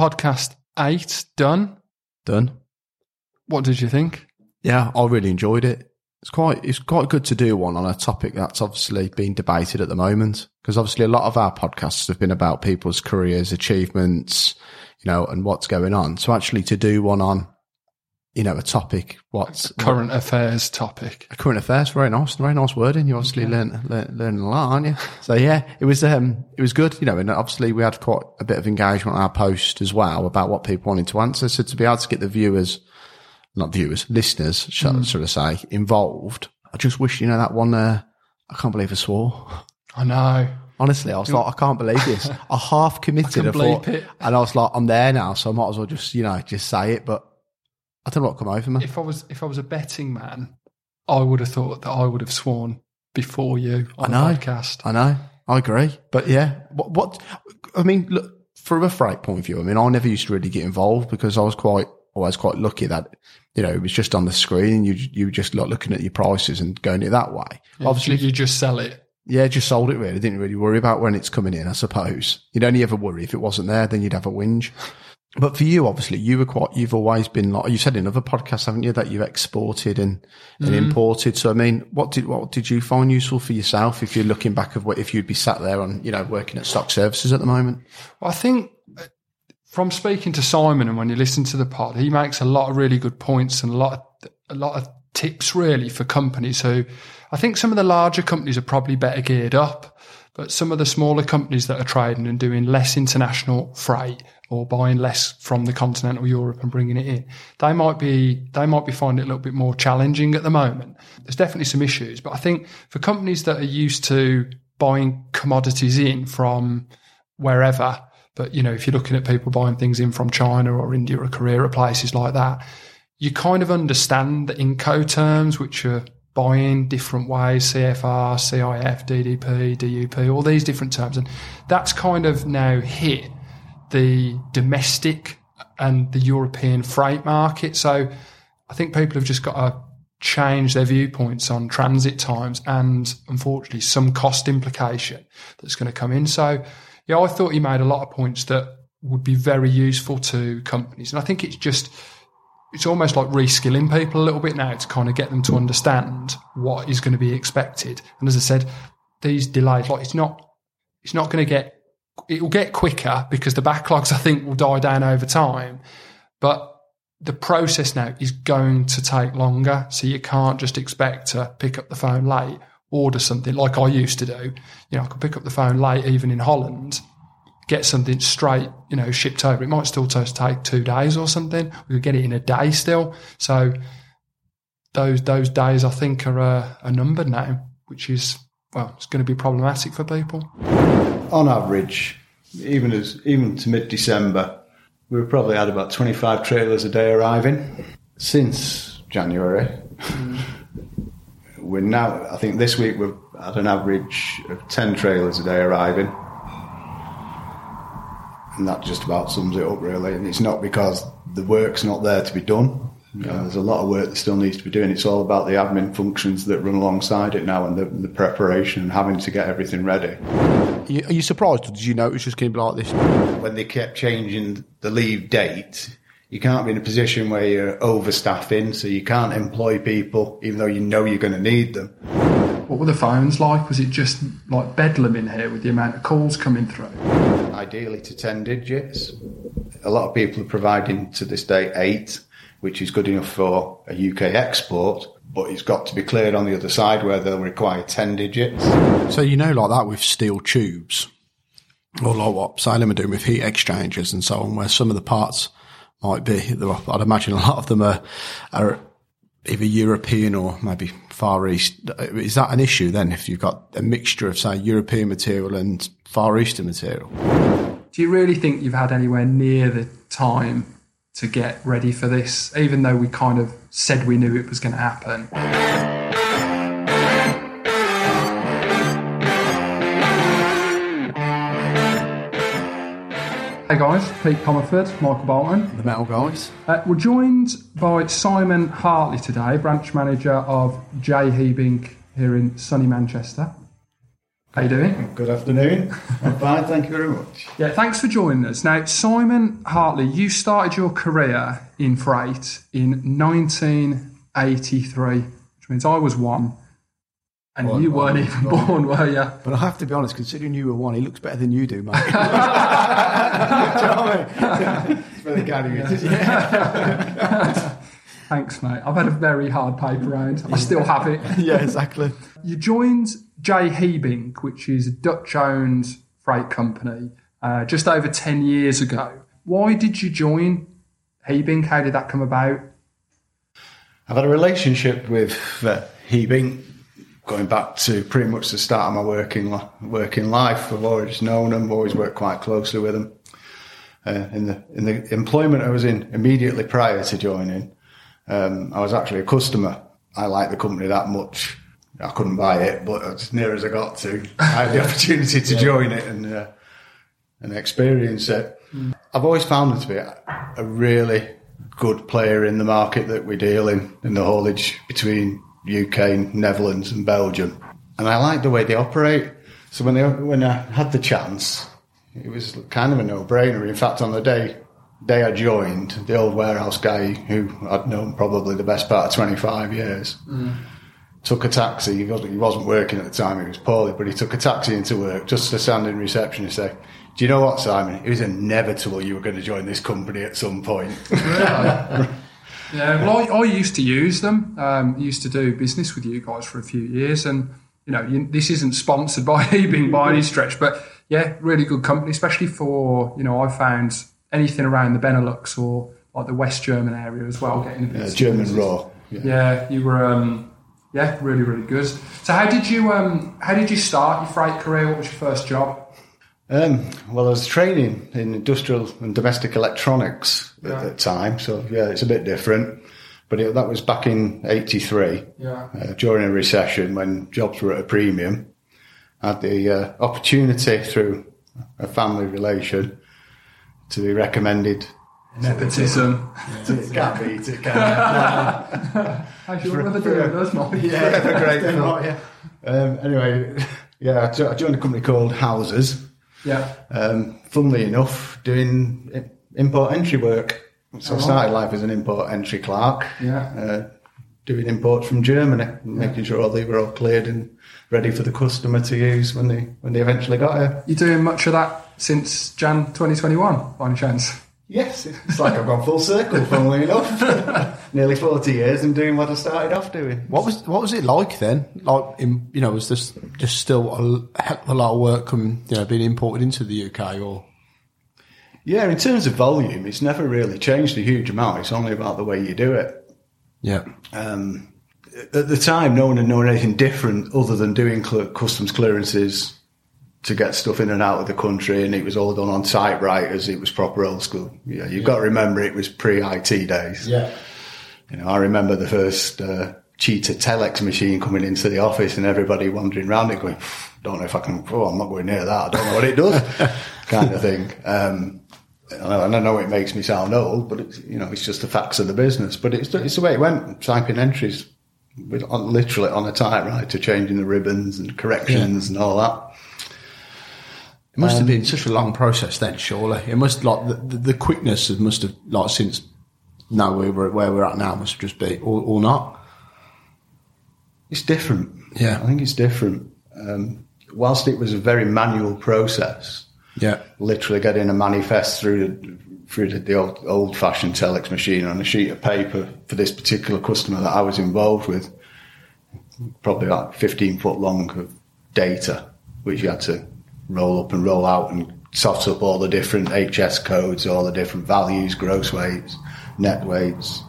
podcast eight done. Done. What did you think? Yeah, I really enjoyed it. It's quite it's quite good to do one on a topic that's obviously being debated at the moment because obviously a lot of our podcasts have been about people's careers, achievements, you know, and what's going on. So actually to do one on you know, a topic, what's current affairs topic. A Current affairs, very nice, very nice wording. You obviously yeah. learn, learn, learning a lot, aren't you? So yeah, it was, um, it was good, you know, and obviously we had quite a bit of engagement on our post as well about what people wanted to answer. So to be able to get the viewers, not viewers, listeners, mm. sort of say, involved. I just wish, you know, that one, uh, I can't believe I swore. I know. Honestly, I was like, I can't believe this. I half committed. I, I thought, and I was like, I'm there now, so I might as well just, you know, just say it. But I don't know what come over me. If I was if I was a betting man, I would have thought that I would have sworn before you on I know, the podcast. I know. I agree. But yeah, what, what I mean, look, from a freight point of view, I mean, I never used to really get involved because I was quite always quite lucky that you know it was just on the screen and you you were just like looking at your prices and going it that way. Yeah, Obviously, you just sell it. Yeah, just sold it really. Didn't really worry about when it's coming in. I suppose you'd only ever worry if it wasn't there. Then you'd have a whinge. But for you, obviously, you were quite, you've always been like, you said in other podcasts, haven't you, that you exported and, and mm. imported. So, I mean, what did, what did you find useful for yourself if you're looking back of what, if you'd be sat there on, you know, working at stock services at the moment? Well, I think uh, from speaking to Simon and when you listen to the pod, he makes a lot of really good points and a lot of, a lot of tips really for companies who I think some of the larger companies are probably better geared up, but some of the smaller companies that are trading and doing less international freight or buying less from the continental Europe and bringing it in, they might be they might be finding it a little bit more challenging at the moment. There's definitely some issues, but I think for companies that are used to buying commodities in from wherever, but you know, if you're looking at people buying things in from China or India or Korea or places like that, you kind of understand the Incoterms, which are buying different ways, CFR, CIF, DDP, DUP, all these different terms. And that's kind of now hit the domestic and the European freight market. So I think people have just got to change their viewpoints on transit times and unfortunately some cost implication that's going to come in. So yeah, I thought he made a lot of points that would be very useful to companies. And I think it's just, it's almost like reskilling people a little bit now to kind of get them to understand what is going to be expected. And as I said, these delays, like it's not, it's not going to get it will get quicker because the backlogs I think will die down over time. But the process now is going to take longer. So you can't just expect to pick up the phone late, order something like I used to do. You know, I could pick up the phone late even in Holland, get something straight, you know, shipped over. It might still take two days or something. We could get it in a day still. So those those days I think are a, a number now, which is well, it's going to be problematic for people. On average, even as even to mid December, we've probably had about twenty five trailers a day arriving. Since January, mm. we're now. I think this week we've had an average of ten trailers a day arriving, and that just about sums it up really. And it's not because the work's not there to be done. Yeah. Uh, there's a lot of work that still needs to be doing. It's all about the admin functions that run alongside it now and the, the preparation and having to get everything ready. Are you surprised or did you know it was just going to be like this? When they kept changing the leave date, you can't be in a position where you're overstaffing, so you can't employ people even though you know you're going to need them. What were the phones like? Was it just like bedlam in here with the amount of calls coming through? Ideally to 10 digits. A lot of people are providing to this day eight which is good enough for a UK export, but it's got to be cleared on the other side where they'll require 10 digits. So, you know, like that with steel tubes, or like what Salem are doing with heat exchangers and so on, where some of the parts might be, I'd imagine a lot of them are, are either European or maybe Far East. Is that an issue then if you've got a mixture of, say, European material and Far Eastern material? Do you really think you've had anywhere near the time to get ready for this, even though we kind of said we knew it was going to happen. Hey guys, Pete Comerford, Michael Bolton. The Metal Guys. Uh, we're joined by Simon Hartley today, branch manager of J Heebink. here in sunny Manchester. How you doing? Good afternoon. I'm fine, thank you very much. Yeah, thanks for joining us. Now, Simon Hartley, you started your career in freight in 1983, which means I was one, and One, you weren't even one. born, were you? But I have to be honest, considering you were one, he looks better than you do, mate. do you know what I mean? It's very carrying it, isn't it? Thanks, mate. I've had a very hard paper round. I still have it. yeah, exactly. You joined J. Heebink, which is a Dutch owned freight company, uh, just over 10 years ago. Why did you join Heebink? How did that come about? I've had a relationship with uh, Heebink going back to pretty much the start of my working working life. I've always known them, always worked quite closely with them. Uh, in the in the employment I was in immediately prior to joining, um, I was actually a customer. I liked the company that much. I couldn't buy it, but as near as I got to, I had the opportunity to join it and uh, and experience it. I've always found them to be a, a really good player in the market that we deal in, in the haulage between UK, Netherlands, and Belgium. And I like the way they operate. So when they, when I had the chance, it was kind of a no-brainer. In fact, on the day day I joined, the old warehouse guy who I'd known probably the best part of 25 years took a taxi. He wasn't, he wasn't working at the time, he was poorly, but he took a taxi into work just to stand in reception and say, Do you know what, Simon? It was inevitable you were going to join this company at some point. Yeah, well, I, I used to use them. Um, used to do business with you guys for a few years, and you know, you, this isn't sponsored by Heebink by any stretch, but yeah, really good company, especially for you know, I found anything around the Benelux or like the West German area as well, getting a bit Uh, German. Ruhr. Yeah. Yeah, you were. Um, yeah, really, really good. So, how did you um, how did you start your freight career? What was your first job? Um, well, I was training in industrial and domestic electronics at Right. the time, so yeah, it's a bit different. But it, that was back in '83 Yeah, uh, during a recession when jobs were at a premium. I had the uh, opportunity through a family relation to be recommended. nepotism. It can't beat it, can How's your brother doing? That's not. it? Forever grateful. Um, anyway, yeah, I joined a company called Houses. Yeah. um, funnily enough, doing import entry work. So I started life as an import entry clerk, Yeah. uh, doing imports from Germany, making sure all they were all cleared and ready for the customer to use when they when they eventually got here. You doing much of that since Jan 2021, by any chance? Yes, it's like I've gone full circle. Funnily enough, nearly forty years and doing what I started off doing. What was what was it like then? Like, in, you know, was this just still a heck of a lot of work coming, you know, being imported into the UK, or Yeah, in terms of volume, it's never really changed a huge amount. It's only about the way you do it. yeah, um, at the time, no one had known anything different other than doing cl- customs clearances to get stuff in and out of the country, and it was all done on typewriters. It was proper old school. Yeah, you've got to remember it was pre-IT days. yeah, You know, I remember the first uh, cheetah telex machine coming into the office, and everybody wandering around it, going, "Don't know if I can. Oh, I'm not going near that. I don't know what it does," kind of thing. Um, and I know it makes me sound old, but it's you know it's just the facts of the business. But it's it's the way it went. Typing entries with on, literally on a typewriter, changing the ribbons and corrections and all that. It must have been such a long process then, surely. It must like the, the, the quickness of must have like since now where we're where we're at now must just be or, or not. It's different. Yeah. I think it's different. Um, whilst it was a very manual process, Yeah, literally getting a manifest through the, through the, the old, old fashioned telex machine on a sheet of paper for this particular customer that I was involved with, probably about 15 foot long of data, which you had to roll up and roll out and tot up all the different HS codes, all the different values, gross weights, net weights,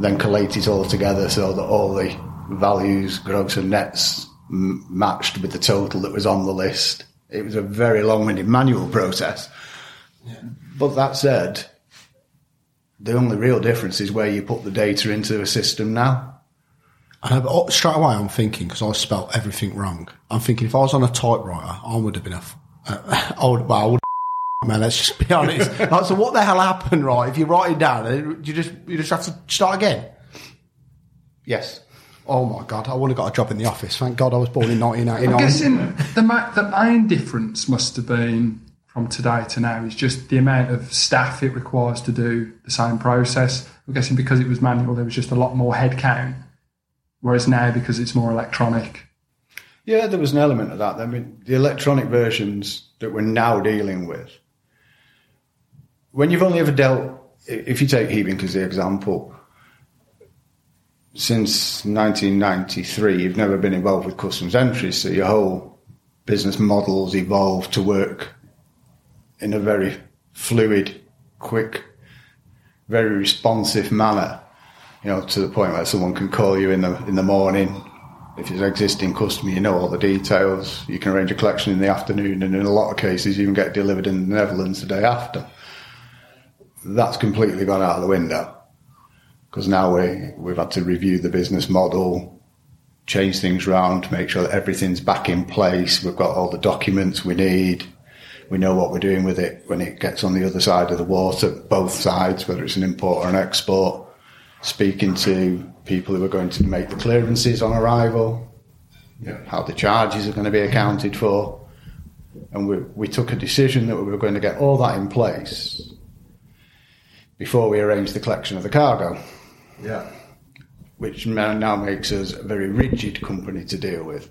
then collate it all together so that all the values, gross and nets m- matched with the total that was on the list. It was a very long-winded manual process. But that said, the only real difference is where you put the data into a system now. I know, but oh, straight away I'm thinking because I spelt everything wrong. I'm thinking if I was on a typewriter, I would have been a. f- Uh, I would, well, I would. Man, let's just be honest. like, so what the hell happened, right? If you write it down, you just you just have to start again. Yes. Oh my god, I would have got a job in the office. Thank God I was born in 1989. I'm guessing the, ma- the main difference must have been from today to now is just the amount of staff it requires to do the same process. I'm guessing because it was manual, there was just a lot more headcount, whereas now because it's more electronic. Yeah, there was an element of that. I mean, the electronic versions that we're now dealing with, when you've only ever dealt, if you take Heebink as the example, since 1993, you've never been involved with customs entries, so your whole business model's evolved to work in a very fluid, quick, very responsive manner. You know, to the point where someone can call you in the in the morning. If it's an existing customer, you know all the details. You can arrange a collection in the afternoon, and in a lot of cases, you can get delivered in the Netherlands the day after. That's completely gone out of the window because now we we've had to review the business model, change things around, make sure that everything's back in place. We've got all the documents we need. We know what we're doing with it when it gets on the other side of the water, both sides, whether it's an import or an export. Speaking to people who are going to make the clearances on arrival, know, how the charges are going to be accounted for. And we, we took a decision that we were going to get all that in place before we arranged the collection of the cargo Yeah. which now makes us a very rigid company to deal with.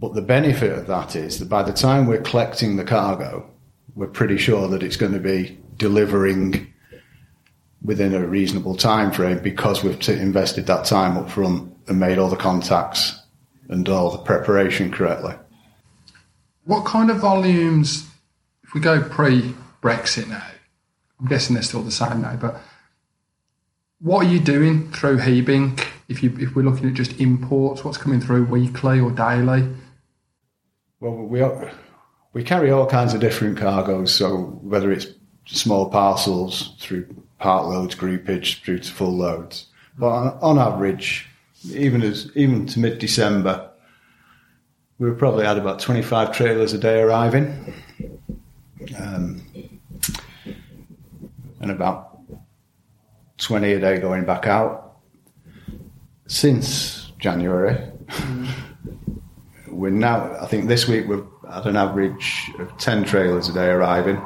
But the benefit of that is that by the time we're collecting the cargo, we're pretty sure that it's going to be delivering within a reasonable time frame because we've t- invested that time up front and made all the contacts and all the preparation correctly. What kind of volumes, if we go pre Brexit now, I'm guessing they're still the same now, but what are you doing through Heebink? If, you, if we're looking at just imports, what's coming through weekly or daily? Well, we we carry all kinds of different cargoes. So whether it's small parcels through part loads, groupage through to full loads, but on, on average, even as even to mid December, we probably had about twenty five trailers a day arriving, um, and about twenty a day going back out. Since January, we're now, I think this week we've had an average of 10 trailers a day arriving.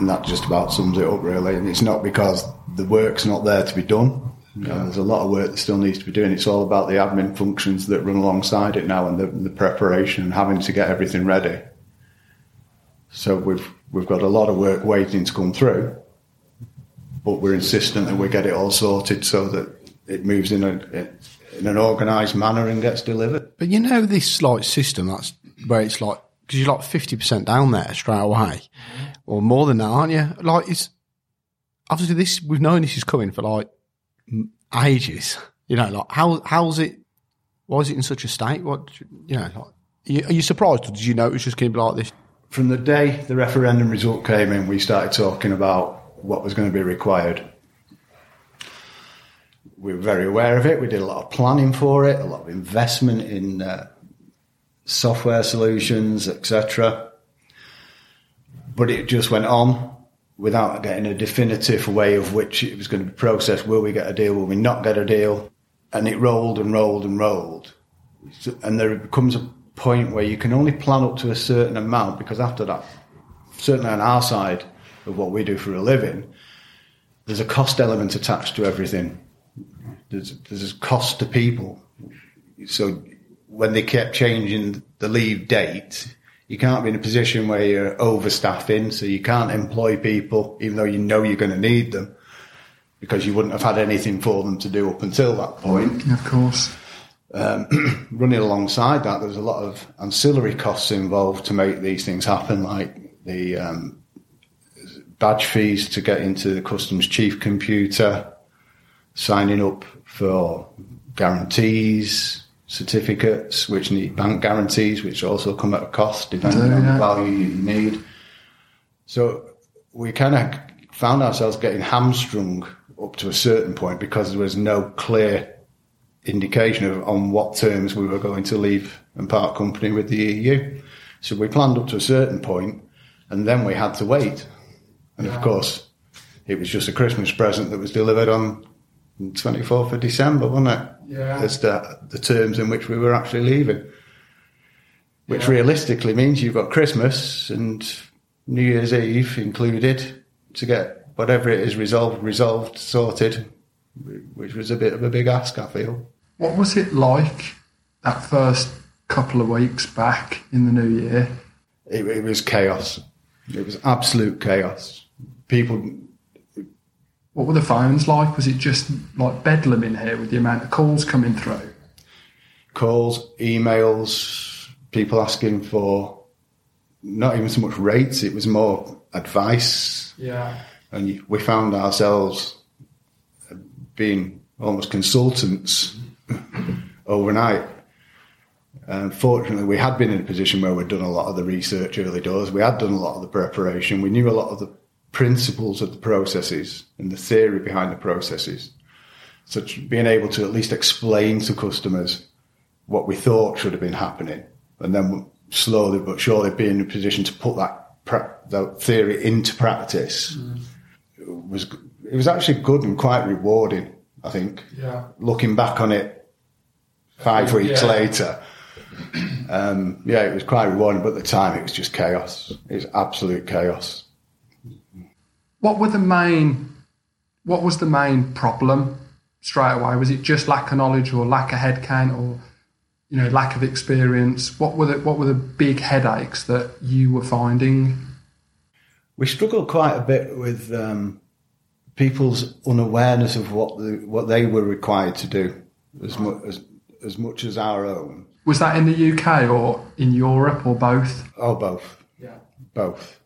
And that just about sums it up, really. And it's not because the work's not there to be done. Know, there's a lot of work that still needs to be doing. It's all about the admin functions that run alongside it now and the, the preparation and having to get everything ready. So we've we've got a lot of work waiting to come through, but we're insistent that we get it all sorted so that it moves in a in an organised manner and gets delivered. But you know this like system that's where it's like because you're like fifty percent down there straight away, or more than that, aren't you? Like it's obviously this we've known this is coming for like ages. You know, like how how's it? Why is it in such a state? What you know? Like, are you, surprised, or did you know it was just going to be like this? From the day the referendum result came in, we started talking about what was going to be required. We were very aware of it. We did a lot of planning for it, a lot of investment in uh, software solutions, etc. But it just went on without getting a definitive way of which it was going to be processed. Will we get a deal? Will we not get a deal? And it rolled and rolled and rolled. And there becomes a point where you can only plan up to a certain amount because after that, certainly on our side of what we do for a living, there's a cost element attached to everything. There's, there's a cost to people. So when they kept changing the leave date, you can't be in a position where you're overstaffing, so you can't employ people, even though you know you're going to need them, because you wouldn't have had anything for them to do up until that point. Of course. Um, running alongside that, there's a lot of ancillary costs involved to make these things happen, like the um, badge fees to get into the customs chief computer, signing up for guarantees, certificates, which need bank guarantees, which also come at a cost depending on the value you need. So we kind of found ourselves getting hamstrung up to a certain point because there was no clear indication of on what terms we were going to leave and part company with the EU. So we planned up to a certain point, and then we had to wait. And of course, it was just a Christmas present that was delivered on twenty fourth of December, wasn't it? Yeah. As the the terms in which we were actually leaving, which Yeah. realistically means you've got Christmas and New Year's Eve included to get whatever it is resolved, resolved, sorted, which was a bit of a big ask, I feel. What was it like that first couple of weeks back in the new year? It, it was chaos. It was absolute chaos. People What were the phones like? Was it just like bedlam in here with the amount of calls coming through? calls, emails, people asking for not even so much rates, it was more advice. Yeah. And we found ourselves being almost consultants overnight. Unfortunately, we had been in a position where we'd done a lot of the research early doors. We had done a lot of the preparation. We knew a lot of the principles of the processes and the theory behind the processes. So being able to at least explain to customers what we thought should have been happening, and then slowly but surely be in a position to put that pra- that theory into practice was it was actually good and quite rewarding. I think Yeah. looking back on it five weeks Yeah. later, um, yeah, it was quite rewarding. But at the time, it was just chaos. It was absolute chaos. What were the main? What was the main problem straight away? Was it just lack of knowledge, or lack of headcount, or you know, lack of experience? What were the What were the big headaches that you were finding? We struggled quite a bit with um, people's unawareness of what the, what they were required to do, as much as as much as our own. Was that in the UK or in Europe or both? Oh, both. Yeah. both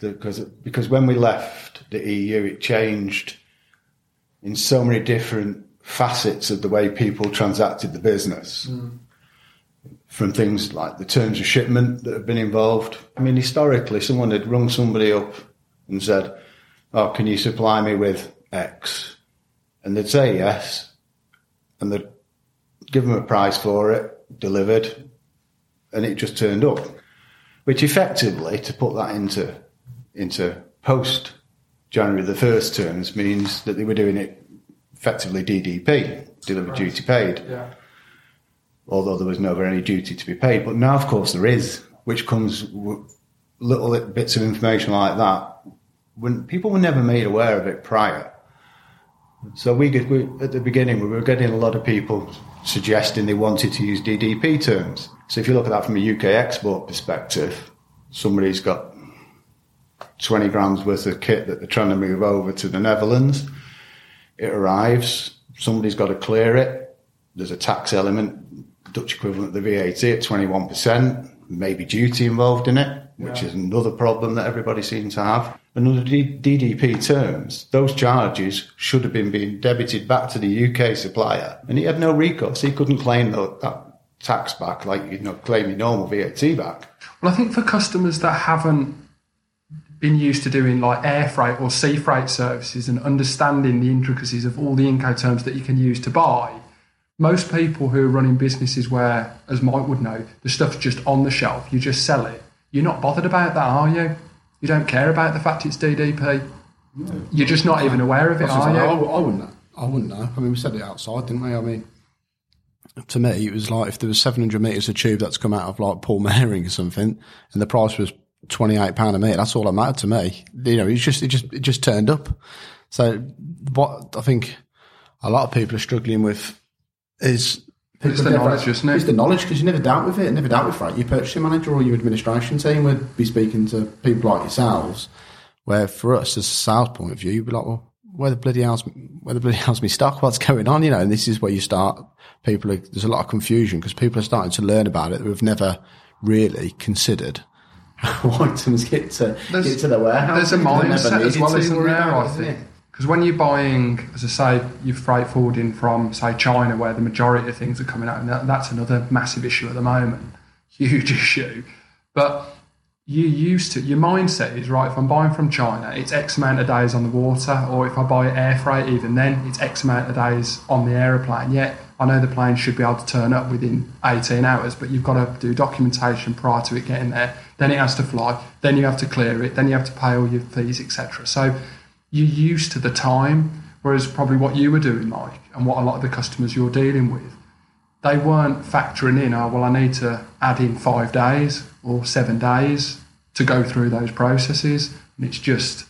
because because when we left the EU, it changed in so many different facets of the way people transacted the business. Mm. From things like the terms of shipment that have been involved. I mean, historically, someone had rung somebody up and said, "Oh, can you supply me with X?" And they'd say yes, and they'd give them a price for it, delivered, and it just turned up which effectively, to put that into into post January the first terms, means that they were doing it effectively DDP, delivered duty paid, Yeah. although there was never any duty to be paid. But now, of course, there is, which comes with little bits of information like that. When people were never made aware of it prior. So we, get, we at the beginning we were getting a lot of people suggesting they wanted to use DDP terms. So if you look at that from a UK export perspective, somebody's got 20 grams worth of kit that they're trying to move over to the Netherlands. It arrives, somebody's got to clear it. There's a tax element, Dutch equivalent of the VAT at 21%, maybe duty involved in it, which Yeah. is another problem that everybody seems to have. And under DDP terms, those charges should have been being debited back to the UK supplier, and he had no recourse. He couldn't claim tho- that tax back like you know claim your normal VAT back. Well, I think for customers that haven't been used to doing like air freight or sea freight services and understanding the intricacies of all the Incoterms that you can use to buy, most people who are running businesses where, as Mike would know, the stuff's just on the shelf, you just sell it. You're not bothered about that, are you? You don't care about the fact it's DDP. You're just not even aware of it, are you? I, I wouldn't know. I wouldn't know. I mean, we said it outside, didn't we? I mean, to me, it was like if there was 700 metres of tube that's come out of like Paul Mehring or something, and the price was 28 pound a metre. That's all that mattered to me. You know, it just it just it just turned up. So what I think a lot of people are struggling with is It's the knowledge, isn't it? It's the knowledge because you never dealt with it, never dealt with freight. Your purchasing manager or your administration team would be speaking to people like yourselves. Where for us, as a sales point of view, you'd be like, well, where the bloody hell's, where the bloody hell's me stock? What's going on? You know, and this is where you start. People, are, there's a lot of confusion because people are starting to learn about it. Who've never really considered items get to get to the warehouse. There's a mindset as well, isn't there? I think because when you're buying, as I say, you're freight forwarding from say China, where the majority of things are coming out, and that, that's another massive issue at the moment, huge issue. But you used to your mindset is right. If I'm buying from China, it's X amount of days on the water, or if I buy air freight, even then it's X amount of days on the aeroplane. Yet I know the plane should be able to turn up within 18 hours, but you've got to do documentation prior to it getting there. Then it has to fly. Then you have to clear it. Then you have to pay all your fees, etc. So you're used to the time. Whereas probably what you were doing, Mike, and what a lot of the customers you're dealing with, they weren't factoring in, oh, well, I need to add in five days or seven days to go through those processes. And it's just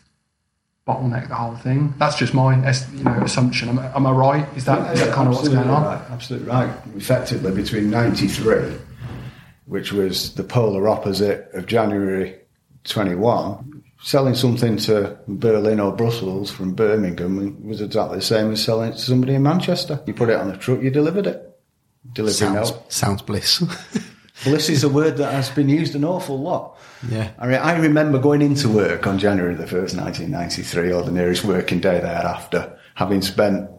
bottleneck the whole thing. That's just my you know assumption. Am, am I right? Is that, is that kind of what's going on? Right, absolutely right. Effectively, between 93, which was the polar opposite of January 21, selling something to Berlin or Brussels from Birmingham was exactly the same as selling it to somebody in Manchester. You put it on a truck, you delivered it. Delivery Sounds, note. sounds bliss. Bliss is a word that has been used an awful lot. Yeah. I mean, I remember going into work on January the 1st, 1993, or the nearest working day thereafter, having spent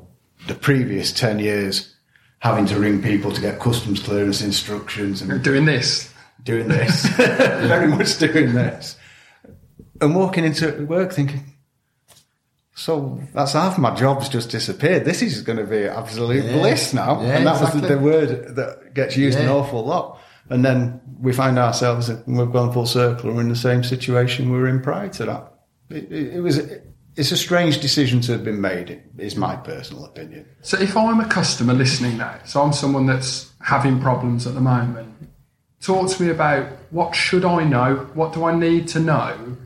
the previous 10 years having to ring people to get customs clearance instructions and Doing this. doing this, very much doing this, and walking into work thinking, so that's half my job's just disappeared. This is going to be absolute Yeah. bliss now. Yeah, and that was exactly. the word that gets used an awful lot. And then we find ourselves, we've gone full circle, we're in the same situation we were in prior to that. It, it, it was, it's a strange decision to have been made, is my personal opinion. So if I'm a customer listening now, so I'm someone that's having problems at the moment, talk to me about what should I know? What do I need to know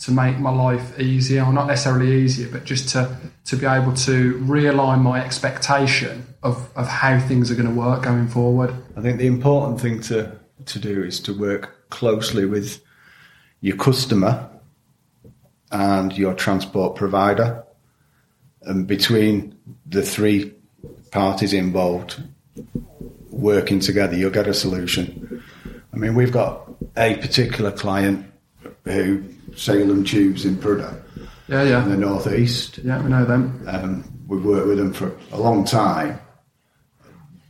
to make my life easier, or not necessarily easier, but just to, to be able to realign my expectation of, of how things are going to work going forward. I think the important thing to, to do is to work closely with your customer and your transport provider. And between the three parties involved working together, you'll get a solution. I mean, we've got a particular client who Salem Tubes in Prudhoe Yeah, yeah. in the northeast. Yeah, we know them. Um, we've worked with them for a long time.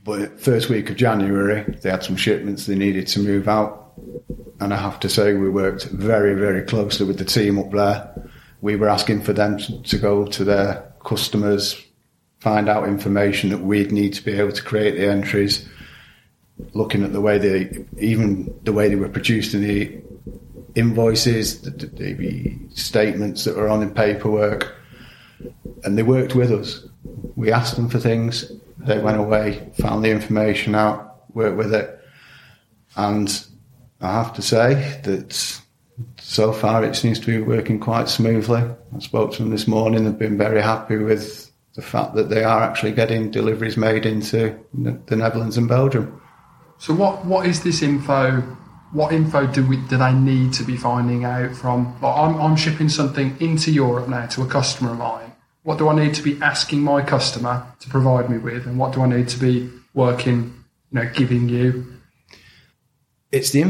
But first week of January, they had some shipments they needed to move out. And I have to say, we worked very, very closely with the team up there. We were asking for them to, go to their customers, find out information that we'd need to be able to create the entries, looking at the way they, even the way they were producing the invoices, the, the, the statements that were on in paperwork and they worked with us. We asked them for things. They went away, found the information out, worked with it, and I have to say that so far it seems to be working quite smoothly. I spoke to them this morning. They've been very happy with the fact that they are actually getting deliveries made into the Netherlands and Belgium. So what what is this info? What info do we do they need to be finding out from? Like I'm I'm shipping something into Europe now to a customer of mine. What do I need to be asking my customer to provide me with, and what do I need to be working, you know, giving you? it's the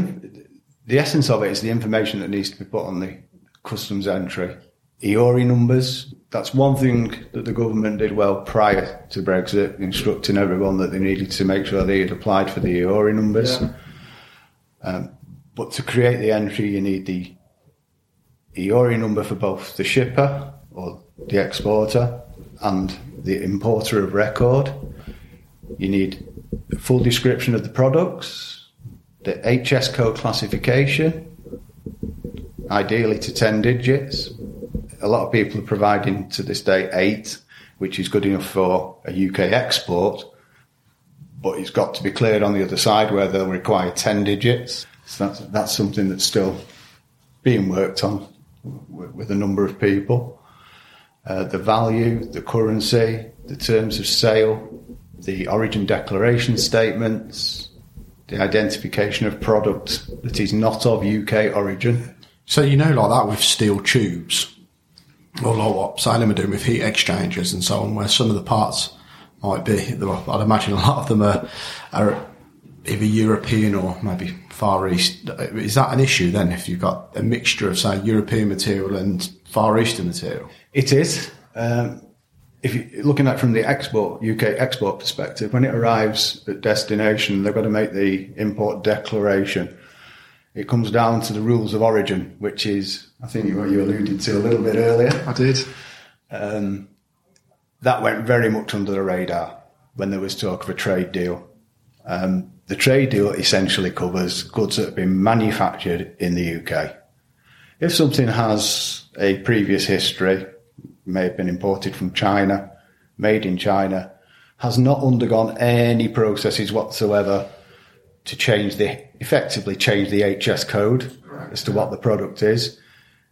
the essence of it is the information that needs to be put on the customs entry. EORI numbers. That's one thing that the government did well prior to Brexit, instructing everyone that they needed to make sure they had applied for the EORI numbers. Yeah. Um, but to create the entry, you need the EORI number for both the shipper or the exporter and the importer of record. You need a full description of the products, the HS code classification, ideally to 10 digits. A lot of people are providing to this day 8, which is good enough for a UK export, but it's got to be cleared on the other side where they'll require 10 digits. So that's, that's something that's still being worked on with a number of people. Uh, the value, the currency, the terms of sale, the origin declaration statements, the identification of product that is not of UK origin. So you know, like that with steel tubes, or like what Salem are doing with heat exchangers and so on, where some of the parts might be. I'd imagine a lot of them are, are either European or maybe Far East. Is that an issue then? If you've got a mixture of say European material and Far Eastern material? It is. Um, if you're looking at it from the export UK export perspective, when it arrives at destination, they've got to make the import declaration. It comes down to the rules of origin, which is, I think, what you alluded to a little bit earlier. I did. Um, that went very much under the radar when there was talk of a trade deal. Um, the trade deal essentially covers goods that have been manufactured in the UK. If something has a previous history, may have been imported from China, made in China, has not undergone any processes whatsoever to change the effectively change the HS code as to what the product is.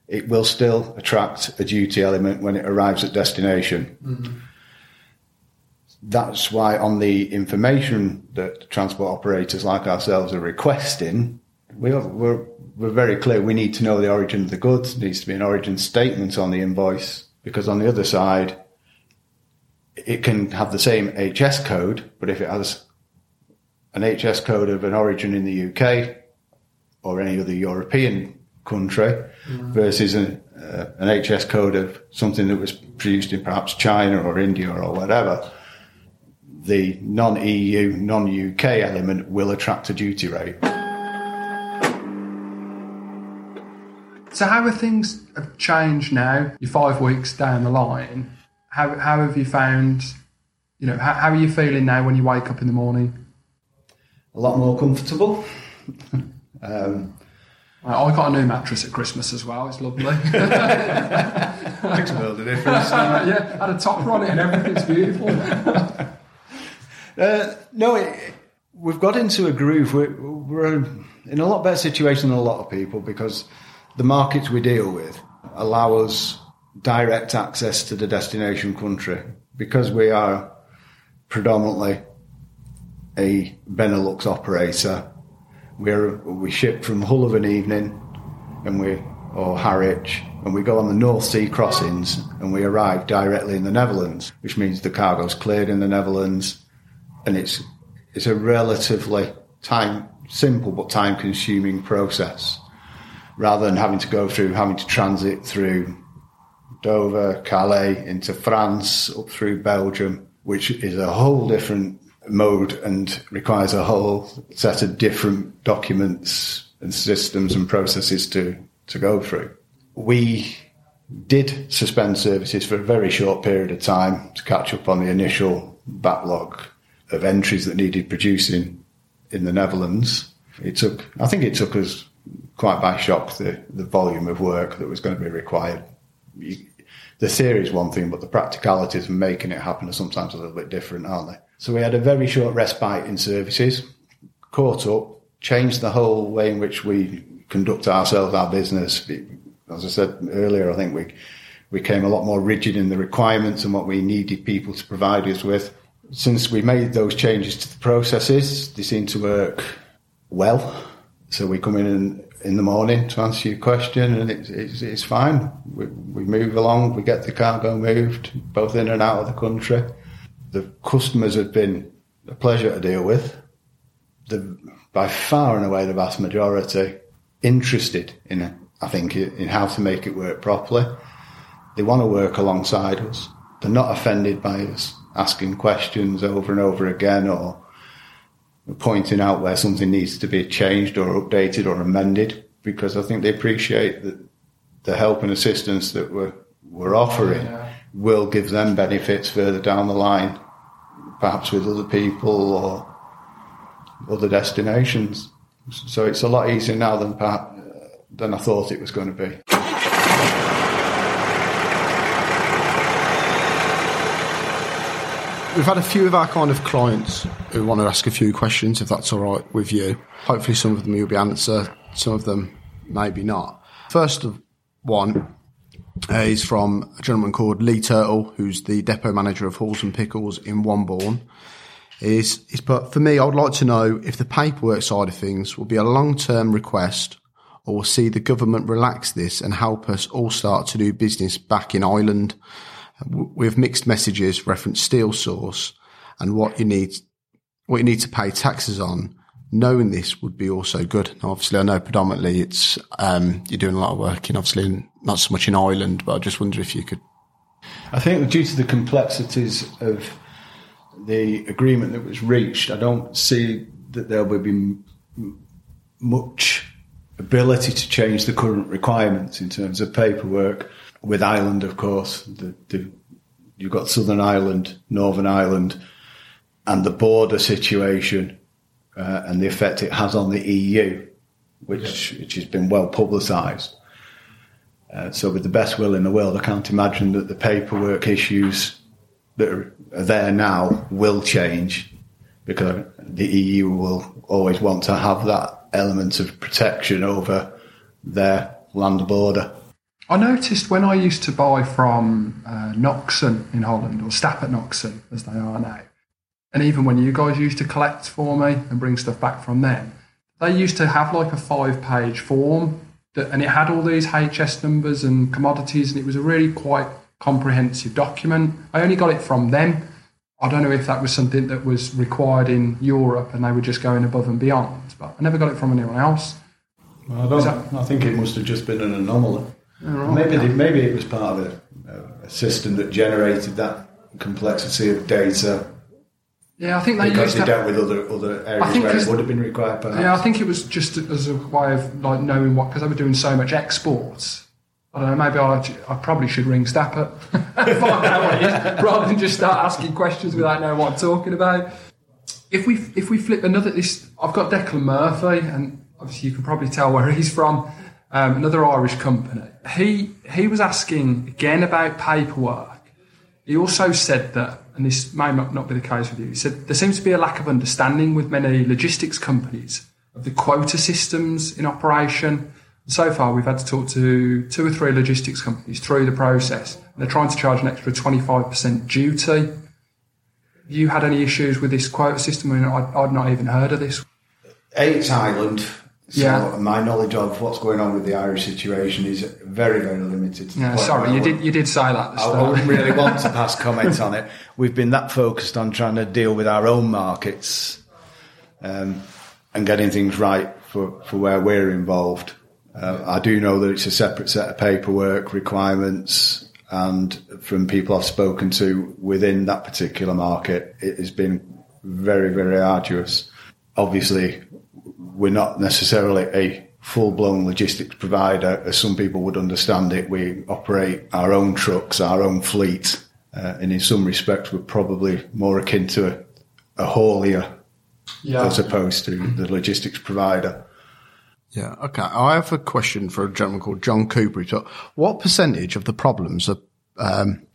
It will still attract a duty element when it arrives at destination. Mm-hmm. That's why on the information that transport operators like ourselves are requesting, we are, we're, we're very clear we need to know the origin of the goods. There needs to be an origin statement on the invoice because on the other side, it can have the same HS code, but if it has an HS code of an origin in the UK or any other European country versus an, uh, an HS code of something that was produced in perhaps China or India or whatever, the non-EU, non-UK element will attract a duty rate. So how have things have changed now? You're five weeks down the line. How, how have you found, you know, how, how are you feeling now when you wake up in the morning? A lot more comfortable. um, I I got a new mattress at Christmas as well. It's lovely. makes a world of difference. Uh, yeah, had a topper on it and everything's beautiful. Uh, no, it, we've got into a groove. We're, we're in a lot better situation than a lot of people because the markets we deal with allow us direct access to the destination country because we are predominantly a Benelux operator. We're, we ship from Hull of an evening and we, or Harwich, and we go on the North Sea crossings and we arrive directly in the Netherlands, which means the cargo's cleared in the Netherlands and it's it's a relatively time simple but time consuming process rather than having to go through having to transit through Dover, Calais into France, up through Belgium, which is a whole different mode and requires a whole set of different documents and systems and processes to, to go through. We did suspend services for a very short period of time to catch up on the initial backlog of entries that needed producing in the Netherlands. It took, I think it took us quite by shock the, the volume of work that was going to be required. The theory is one thing, but the practicalities of making it happen are sometimes a little bit different, aren't they? So we had a very short respite in services, caught up, changed the whole way in which we conduct ourselves, our business. As I said earlier, I think we we came a lot more rigid in the requirements and what we needed people to provide us with. Since we made those changes to the processes, they seem to work well. So we come in in, in the morning to answer your question, and it's, it's, it's fine. We, we move along, we get the cargo moved, both in and out of the country. The customers have been a pleasure to deal with. The, by far and away, the vast majority interested in, I think, in how to make it work properly. They want to work alongside us. They're not offended by us asking questions over and over again or pointing out where something needs to be changed or updated or amended because I think they appreciate that the help and assistance that we're, we're offering Yeah. will give them benefits further down the line, perhaps with other people or other destinations. So it's a lot easier now than perhaps, than I thought it was going to be. We've had a few of our kind of clients who want to ask a few questions, if that's all right with you. Hopefully, some of them you'll be answer, some of them maybe not. First one uh, is from a gentleman called Lee Turtle, who's the depot manager of Halls and Pickles in Wombourne. Is is but for me, I would like to know if the paperwork side of things will be a long term request, or will see the government relax this and help us all start to do business back in Ireland with mixed messages reference steel source and what you need what you need to pay taxes on. Knowing this would be also good. Now, obviously, I know predominantly it's um, you're doing a lot of work in obviously in, not so much in Ireland, but I just wonder if you could. I think due to the complexities of the agreement that was reached, I don't see that there will be much ability to change the current requirements in terms of paperwork. With Ireland, of course, the, the, you've got Southern Ireland, Northern Ireland, and the border situation uh, and the effect it has on the EU, which which has been well publicised. Uh, so, with the best will in the world, I can't imagine that the paperwork issues that are there now will change because the EU will always want to have that element of protection over their land border. I noticed when I used to buy from uh, Noxon in Holland, or Stappert Noxon as they are now, and even when you guys used to collect for me and bring stuff back from them, they used to have like a five page form that, and it had all these HS numbers and commodities, and it was a really quite comprehensive document. I only got it from them. I don't know if that was something that was required in Europe and they were just going above and beyond, but I never got it from anyone else. Well, I, don't, I think it must have just been an anomaly. Oh. Maybe the, maybe it was part of a, a system that generated that complexity of data Yeah, I think they because used they dealt with other other areas where it would have been required. Perhaps. Yeah, I think it was just as a way of like knowing what because they were doing so much exports. I don't know. Maybe I, I probably should ring Stappert and find out what it is, rather than just start asking questions without knowing what I'm talking about. If we if we flip another this, I've got Declan Murphy, and obviously you can probably tell where he's from. Um, another Irish company. He he was asking again about paperwork. He also said that, and this may not be the case with you, he said there seems to be a lack of understanding with many logistics companies of the quota systems in operation. So far, we've had to talk to two or three logistics companies through the process, and they're trying to charge an extra 25% duty. You had any issues with this quota system? I mean, I'd, I'd not even heard of this. Eight's Island. So Yeah. my knowledge of what's going on with the Irish situation is very, very limited. Sorry, you did you did say that. I, I wouldn't really want to pass comments on it. We've been that focused on trying to deal with our own markets um, and getting things right for, for where we're involved. Uh, I do know that it's a separate set of paperwork requirements, and from people I've spoken to within that particular market, it has been very, very arduous. Obviously, we're not necessarily a full blown logistics provider, as some people would understand it. We operate our own trucks, our own fleet, uh, and in some respects, we're probably more akin to a, a haulier yeah. as opposed to the logistics provider. Yeah, okay. I have a question for a gentleman called John Cooper. He's what percentage of the problems are, um,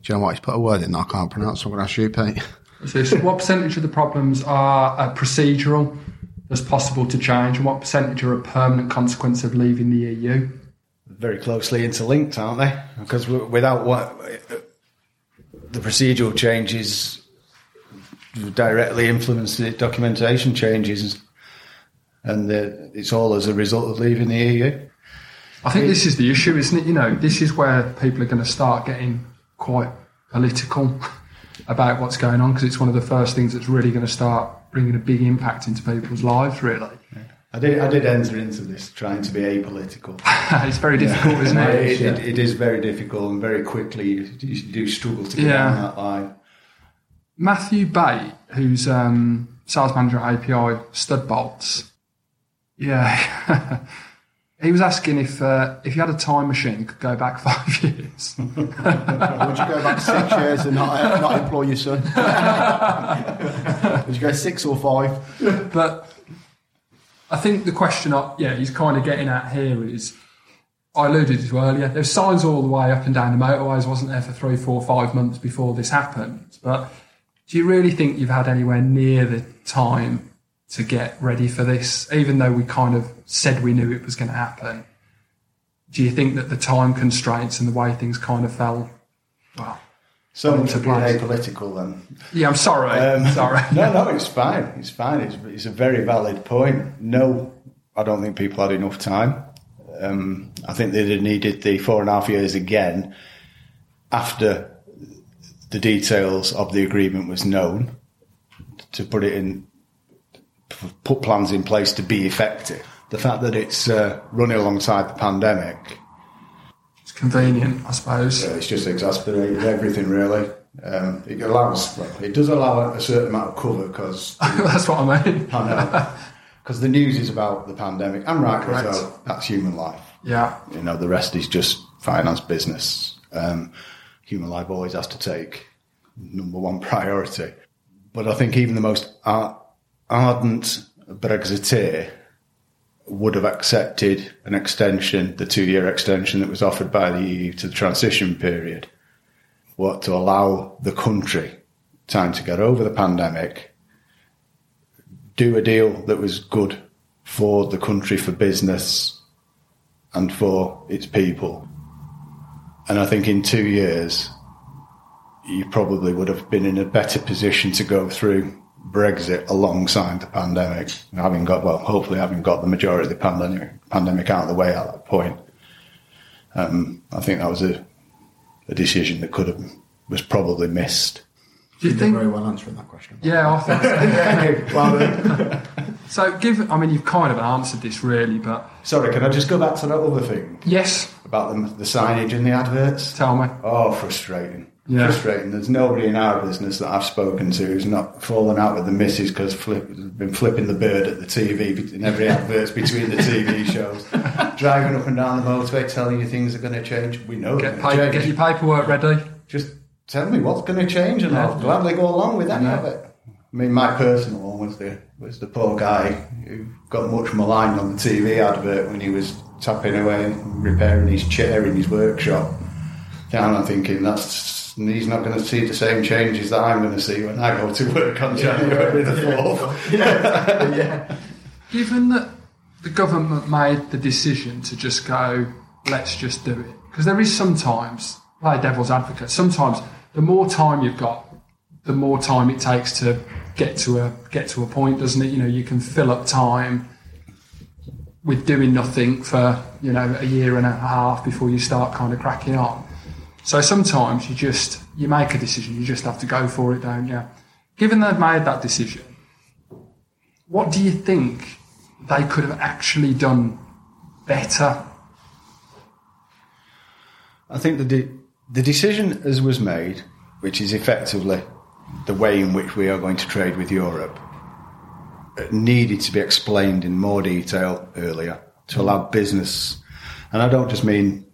do you know what? He's put a word in that I can't pronounce, so I'm going to ask you, Pete. So, so what percentage of the problems are uh, procedural, that's possible to change, and what percentage are a permanent consequence of leaving the EU? Very closely interlinked, aren't they? Because without what the procedural changes directly influence the documentation changes, and the, it's all as a result of leaving the EU. I think this is the issue, isn't it? You know, this is where people are going to start getting quite political about what's going on because it's one of the first things that's really going to start bringing a big impact into people's lives, really. I did. I did enter into this trying to be apolitical. it's very difficult, isn't it, it? it, it is very difficult, and very quickly you, you do struggle to get Yeah. on that line. Matthew Bate, who's um, sales manager at API Stud Bolts, yeah, he was asking if uh, if you had a time machine, you could go back five years. Would you go back six years and not, not employ your son? Would you go six or five? but I think the question, I, yeah, he's kind of getting at here is, I alluded to earlier. There's signs all the way up and down the motorways. wasn't there for three, four, five months before this happened. But do you really think you've had anywhere near the time to get ready for this, even though we kind of said we knew it was going to happen? Do you think that the time constraints and the way things kind of fell? Well, So to be place. apolitical then. yeah, I'm sorry. Um, sorry. no, no, it's fine. It's fine. It's, it's a very valid point. No, I don't think people had enough time. Um, I think they'd have needed the four and a half years again after the details of the agreement was known to put it in, put plans in place to be effective. The fact that it's uh, running alongside the pandemic It's convenient, I suppose. uh, it's just exasperated everything really. Um, it allows, it does allow a certain amount of cover because That's what I mean. I know because the news is about the pandemic, and rightly Correct. so. That's human life. Yeah. You know, the rest is just finance business. Um, human life always has to take number one priority. But I think even the most ar- ardent Brexiteer would have accepted an extension, the two year extension that was offered by the EU to the transition period, what to allow the country time to get over the pandemic, do a deal that was good for the country, for business, and for its people. And I think in two years, you probably would have been in a better position to go through Brexit alongside the pandemic, having got well, hopefully having got the majority of the pandemic pandemic out of the way at that point. Um, I think that was a, a decision that could have was probably missed. Do you You did think? very well answering that question. Yeah, I think so. Thank you. Well. So, give. I mean, you've kind of answered this really, but Sorry, can I just go back to that other thing yes, about the, the signage and the adverts? tell me. Oh, frustrating. Yeah. Frustrating. There's nobody in our business that I've spoken to who's not fallen out with the missus because flip, been flipping the bird at the TV in every adverts between the TV shows. Driving up and down the motorway telling you things are going to change. We know Get they're paper, change. get your paperwork ready. Just tell me what's going to change and I'll gladly go along with any of it. I mean, my personal one was the was the poor guy who got much maligned on the TV advert when he was tapping away and repairing his chair in his workshop. Down, I'm thinking that's he's not going to see the same changes that I'm going to see when I go to work on January the fourth. Given that the government made the decision to just go, let's just do it, because there is sometimes, play devil's advocate, sometimes the more time you've got, the more time it takes to get to a get to a point, doesn't it? You know, you can fill up time with doing nothing for you know a year and a half before you start kind of cracking on. So sometimes you just you make a decision, you just have to go for it, don't you? Given they've made that decision, what do you think they could have actually done better? I think the de- the decision as was made, which is effectively the way in which we are going to trade with Europe, uh, needed to be explained in more detail earlier to allow business, and I don't just mean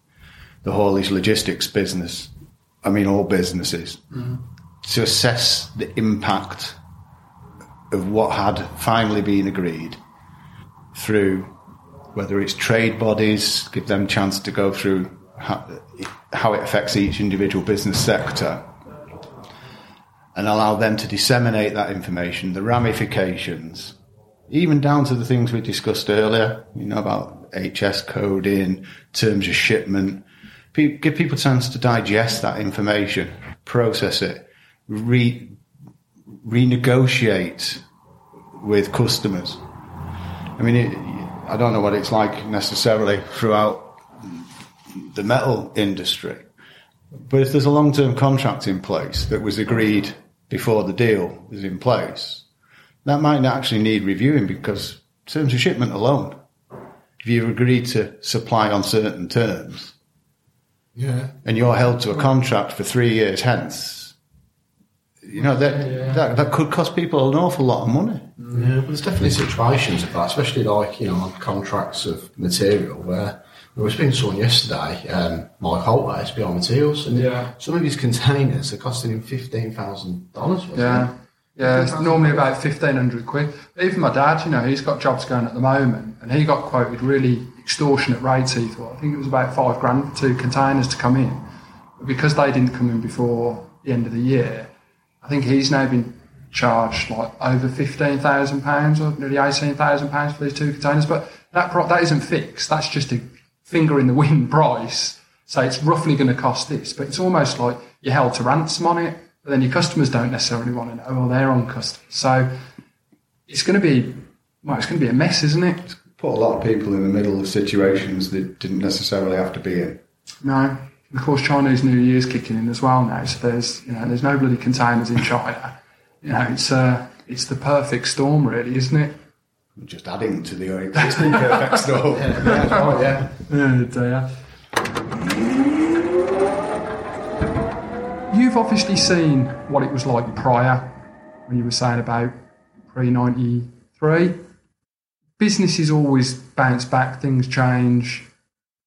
the haulage logistics business, I mean all businesses, mm-hmm. to assess the impact of what had finally been agreed through whether it's trade bodies, give them chance to go through how, how it affects each individual business sector, and allow them to disseminate that information, the ramifications, even down to the things we discussed earlier, you know, about HS coding, terms of shipment. Pe- Give people chance to digest that information, process it, re- renegotiate with customers. I mean, it, I don't know what it's like necessarily throughout the metal industry, but if there's a long-term contract in place that was agreed before the deal was in place, that might not actually need reviewing because terms of shipment alone, if you've agreed to supply on certain terms Yeah. and you're held to a contract for three years hence, you know that that, that could cost people an awful lot of money. Yeah, but there's definitely situations of that, especially like, you know, on contracts of material where there was been someone yesterday, um, Mike Holt at SBI Materials, and Yeah. some of his containers are costing him $15,000. Yeah. Yeah, it's normally about fifteen hundred quid. Even my dad, you know, he's got jobs going at the moment, and he got quoted really extortionate rates. He thought, I think it was about five grand for two containers to come in, but because they didn't come in before the end of the year, I think he's now been charged like over fifteen thousand pounds or nearly eighteen thousand pounds for these two containers. But that pro- that isn't fixed. That's just a finger in the wind price. So it's roughly going to cost this, but it's almost like you're held to ransom on it. But then your customers don't necessarily want to know. Well, they're on customers, so it's going to be well, it's going to be a mess, isn't it? Put a lot of people in the middle of situations that didn't necessarily have to be in. No. Of course, Chinese New Year's kicking in as well now. So there's, you know, there's no bloody containers in China. You know, it's uh, it's the perfect storm, really, isn't it? Just adding to the existing perfect storm. oh, yeah. Oh dear. You've obviously seen what it was like prior, when you were saying about pre ninety three. Businesses always bounce back, things change.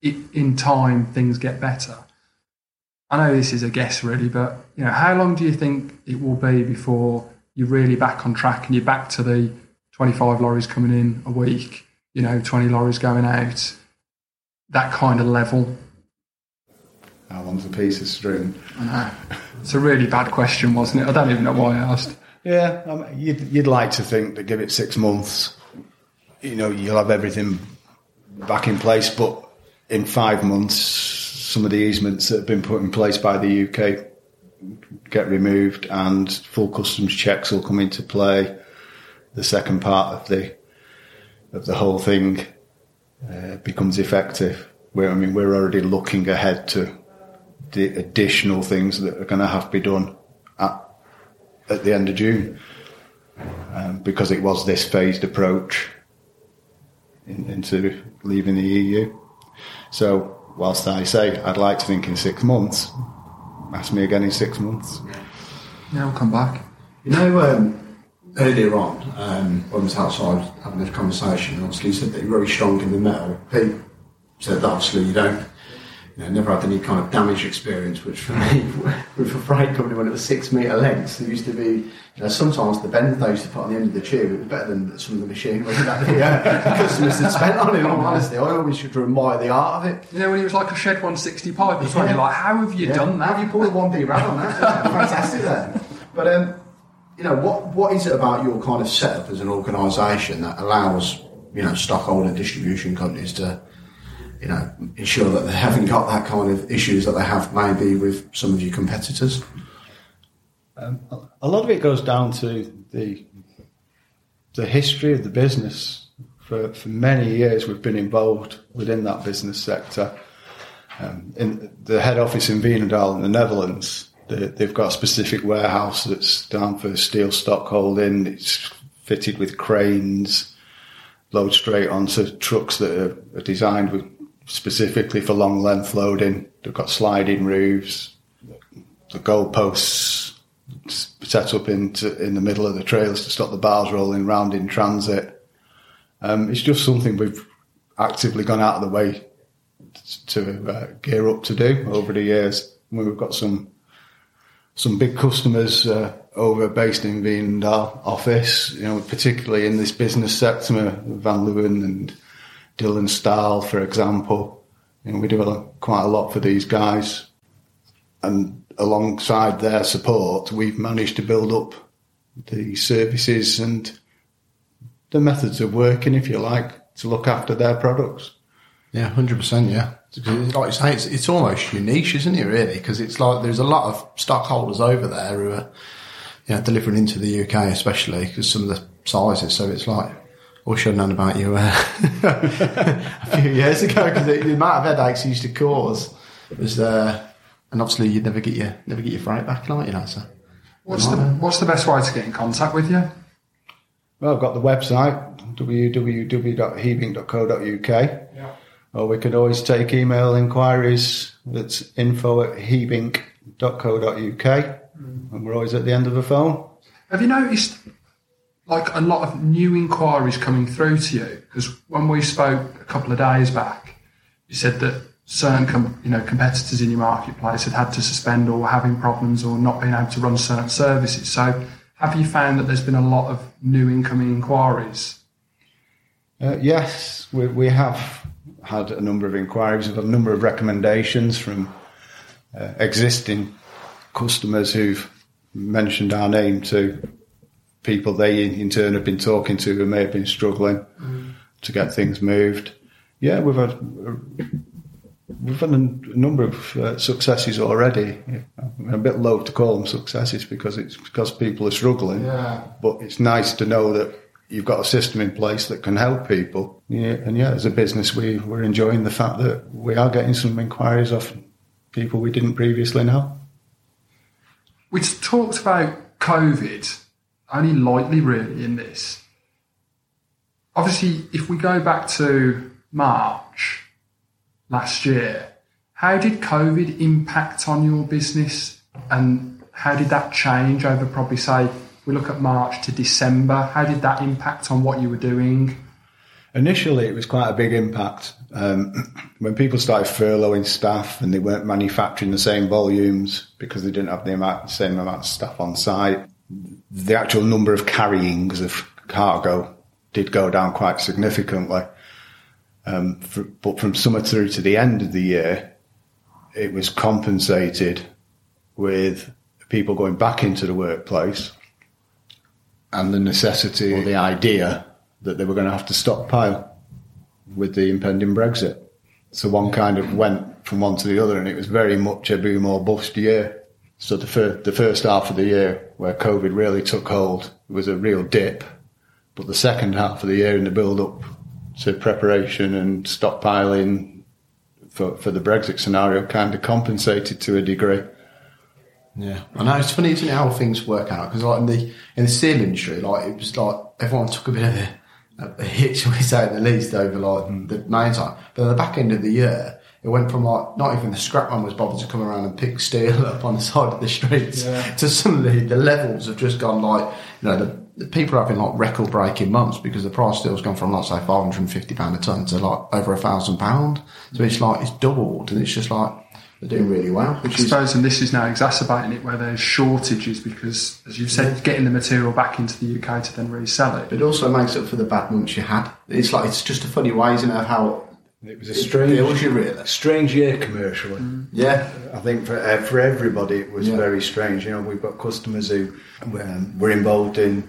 It, in time, things get better. I know this is a guess, really, but you know, how long do you think it will be before you're really back on track and you're back to the 25 lorries coming in a week? you know, 20 lorries going out, that kind of level? How long's a piece of string? I know. It's a really bad question, wasn't it? I don't even know why I asked. Yeah, mean, you'd, you'd like to think that give it six months, you know, you'll have everything back in place, but in five months, some of the easements that have been put in place by the UK get removed and full customs checks will come into play. The second part of the of the whole thing uh, becomes effective. We're, I mean, we're already looking ahead to the additional things that are going to have to be done at, at the end of June um, because it was this phased approach in, into leaving the EU. So, whilst I say I'd like to think in six months, ask me again in six months. Yeah, we'll come back. You know, um, earlier on, um, when I was outside having this conversation, obviously you said that you're very strong in the metal. Pete said that obviously you don't, you know, never had any kind of damage experience, which for me, with a freight company when it was six metre lengths, there used to be, you know, sometimes the bend they used to put on the end of the tube, it was better than some of the machinery that the uh, customers had spent on it, honestly. I always should admire the art of it. You know, when it was like a Sched 160 pipe as well, you're like, how have you Yeah. done Have that? you pulled a one D rad on that? Fantastic there. But um, you know, what what is it about your kind of setup as an organisation that allows you know stockholder distribution companies to you know ensure that they haven't got that kind of issues that they have maybe with some of your competitors? Um, a lot of it goes down to the the history of the business. For, for many years, we've been involved within that business sector. Um, in the head office in Veenendaal in the Netherlands, they, they've got a specific warehouse that's down for steel stock holding. It's fitted with cranes, load straight onto trucks that are, are designed with, specifically for long length loading. They've got sliding roofs, the goalposts set up into in the middle of the trails to stop the bars rolling round in transit. Um, it's just something we've actively gone out of the way to uh, gear up to do over the years. We've got some some big customers uh, over based in Veenendaal office, you know, particularly in this business sector, Van Leeuwen and Dylan Stahl, for example. You know, we do a quite a lot for these guys, and alongside their support, we've managed to build up the services and the methods of working, if you like, to look after their products. Yeah, hundred percent. Yeah, Because like you say, it's, it's almost niche, isn't it? Really, because it's like there's a lot of stockholders over there who are, you know, delivering into the UK, especially because some of the sizes. So it's like, I wish I'd known about you uh, a few years ago because the, the amount of headaches you used to cause was, uh, and obviously you'd never get your never get your freight back, like you know. So What's the What's the best way to get in contact with you? Well, I've got the website, www.heebink.co.uk. Yeah. Or we could always take email inquiries. That's info at heaving.co.uk. And we're always at the end of the phone. Have you noticed like a lot of new inquiries coming through to you? Because when we spoke a couple of days back, you said that certain com- you know competitors in your marketplace had had to suspend or were having problems or not being able to run certain services. So have you found that there's been a lot of new incoming inquiries? Uh, yes, we, we have had a number of inquiries. We've had a number of recommendations from uh, existing customers who've mentioned our name to people they in turn have been talking to who may have been struggling to get things moved. Yeah, we've had we've had a number of uh, successes already. I'm a bit loath to call them successes because it's because people are struggling. Yeah. But it's nice to know that you've got a system in place that can help people. Yeah, and yeah, as a business, we we're enjoying the fact that we are getting some inquiries off people we didn't previously know. We talked about COVID only lightly, really, in this. Obviously, if we go back to March last year, how did COVID impact on your business and how did that change over probably, say, we look at March to December? How did that impact on what you were doing? Initially, it was quite a big impact. Um, when people started furloughing staff and they weren't manufacturing the same volumes because they didn't have the amount, same amount of staff on site, the actual number of carryings of cargo did go down quite significantly. Um, for, but from summer through to the end of the year, it was compensated with people going back into the workplace and the necessity or the idea that they were going to have to stockpile with the impending Brexit. So one kind of went from one to the other, and it was very much a boom or bust year. So the, the first half of the year, where COVID really took hold, was a real dip. But the second half of the year, in the build up to preparation and stockpiling for, for the Brexit scenario, kind of compensated to a degree. Yeah, I know it's funny, isn't it, how things work out? Because like in the in the steel industry, like it was like everyone took a bit of a, a hit, shall we say, at the least over like the main time. But at the back end of the year, it went from like not even the scrapman was bothered to come around and pick steel up on the side of the streets to suddenly the levels have just gone like you know the, the people are having like record breaking months because the price of steel's gone from like say five hundred and fifty pound a ton to like over a thousand pound. So it's like it's doubled, and it's just like they're doing really well, which I is suppose, and this is now exacerbating it where there's shortages because, as you've said, getting the material back into the UK to then resell it. It also makes up for the bad months you had. It's like it's just a funny way, isn't it, of how It was a strange, feels you really. strange year commercially. Yeah, I think for uh, for everybody it was Yeah. very strange. You know, we've got customers who um, were involved in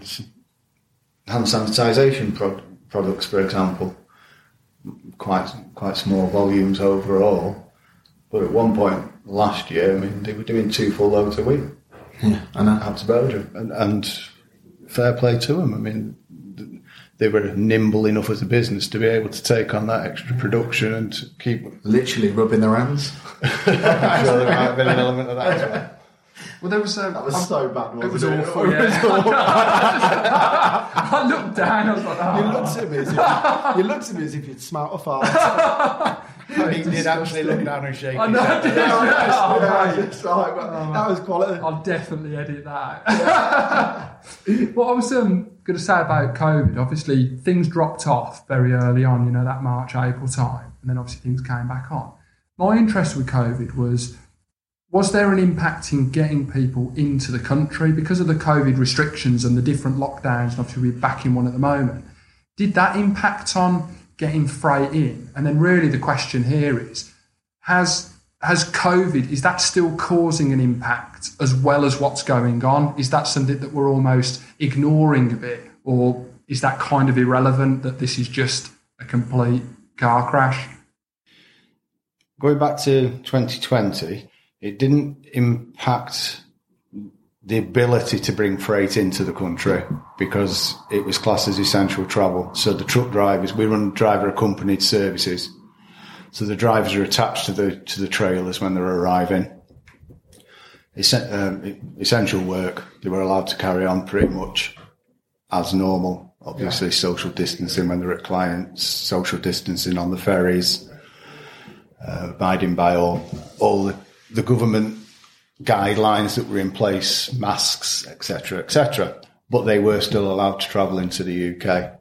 hand sanitisation pro- products, for example, quite quite small volumes overall. But at one point last year, I mean, they were doing two full loads a week yeah, I know. out to Belgium, and, and fair play to them. I mean, th- they were nimble enough as a business to be able to take on that extra production and to keep. Literally rubbing their hands. I'm sure there might have been an element of that as well. Well, there was a. That was so bad. Wasn't It was awful. Yeah. I looked down. I was like, You oh. looked at me as if you looked at me as if you'd smelt a fart. He did actually look down and shake I his know. head. Yeah, it's like, but that was quality. I'll definitely edit that. what I was um, going to say about COVID, obviously things dropped off very early on, you know, that March, April time, and then obviously things came back on. My interest with COVID was was there an impact in getting people into the country because of the COVID restrictions and the different lockdowns? And obviously, we're back in one at the moment. Did that impact on getting freight in? And then, really, the question here is: Has has COVID is that still causing an impact as well as what's going on? Is that something that we're almost ignoring a bit, or is that kind of irrelevant? That this is just a complete car crash? Going back to 2020, it didn't impact the ability to bring freight into the country because it was classed as essential travel. So the truck drivers, we run driver accompanied services. So the drivers are attached to the to the trailers when they're arriving. Essen- um, essential work, they were allowed to carry on pretty much as normal. Obviously, social distancing when they're at clients, social distancing on the ferries, uh, abiding by all all the, the government guidelines that were in place, masks, etc., etc. But they were still allowed to travel into the UK.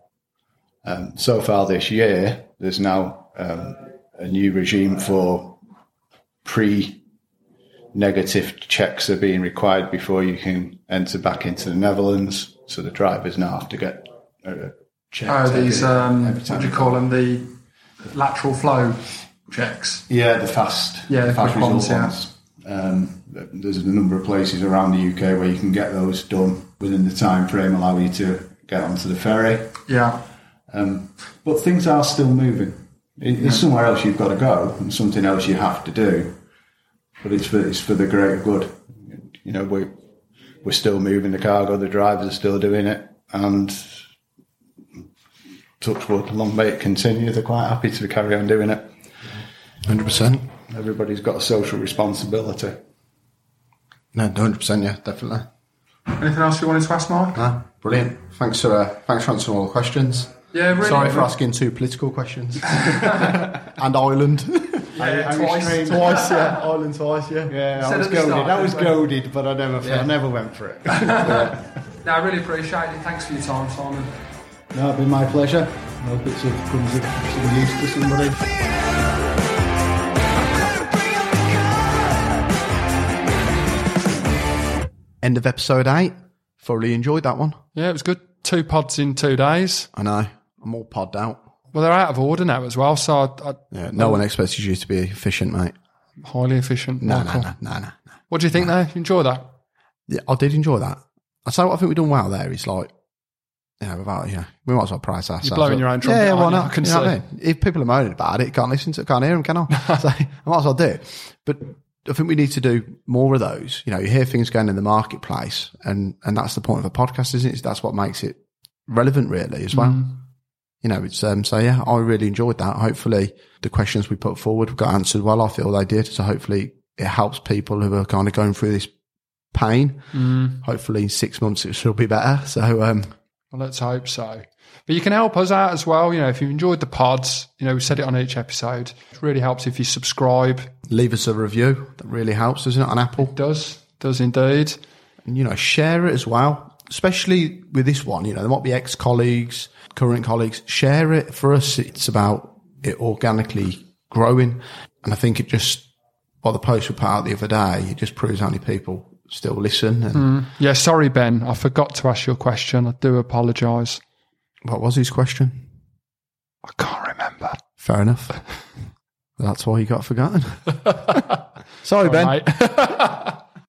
Um, so far this year, there's now um, a new regime for pre-negative checks are being required before you can enter back into the Netherlands. So the drivers now have to get uh, checked. Oh, these um, what do you call them? The lateral flow checks. Yeah, the fast, Yeah, the fast result ones, yeah. ones. Um, there's a number of places around the UK where you can get those done within the time frame, allow you to get onto the ferry. Yeah, Um, but things are still moving. It- There's somewhere else you've got to go, and something else you have to do. But it's for it's for the greater good. You know, we we're still moving the cargo. The drivers are still doing it, and touch wood, long may it continue. They're quite happy to carry on doing it. Hundred percent. Everybody's got a social responsibility. No, hundred percent. Yeah, definitely. anything else you wanted to ask, Mark? Ah, brilliant. Thanks for uh, thanks for answering all the questions. Yeah, really. Sorry for asking two political questions. and Ireland. Yeah, twice. twice, yeah. Ireland twice, yeah. Yeah, Said I was at the start, goaded. I was didn't goaded, but I never, Yeah. I never went for it. No, I really appreciate it. Thanks for your time, Simon. no, it's been my pleasure. I hope it's of, comes of some use to somebody. End of episode eight. Thoroughly enjoyed that one. Yeah, it was good. Two pods in two days. I know. I'm all podded out. Well, they're out of order now as well, so I, I, Yeah, no one expects you to be efficient, mate. highly efficient. No, no, Michael. no, no, no. no. What do you think there? You enjoy that? Yeah, I did enjoy that. I say what I think we've done well there. It's like, you know, without, yeah, we might as well price ourselves. You're blowing up. your own trumpet, Yeah, why aren't? I can You know. I mean? If people are moaning about it, can't listen to it, can't hear them, can I? so I might as well do it. But I think we need to do more of those. You know, you hear things going in the marketplace and, and that's the point of a podcast, isn't it? That's what makes it relevant really as well. Mm. You know, it's, um, so yeah, I really enjoyed that. Hopefully the questions we put forward got answered well. I feel they did. So hopefully it helps people who are kind of going through this pain. Mm. Hopefully in six months it will be better. So, um, Well, let's hope so. But you can help us out as well. You know, if you've enjoyed the pods, you know, we said it on each episode. It really helps if you subscribe. leave us a review. That really helps, doesn't it, on Apple? Does does indeed. And, you know, share it as well, especially with this one. You know, there might be ex colleagues, current colleagues. Share it. For us, it's about it organically growing. And I think it just, well, the post we put out the other day, it just proves how many people still listen. And mm. Yeah, sorry, Ben. I forgot to ask your question. I do apologise. what was his question? I can't remember. Fair enough. That's why he got forgotten. Sorry, Ben. Right.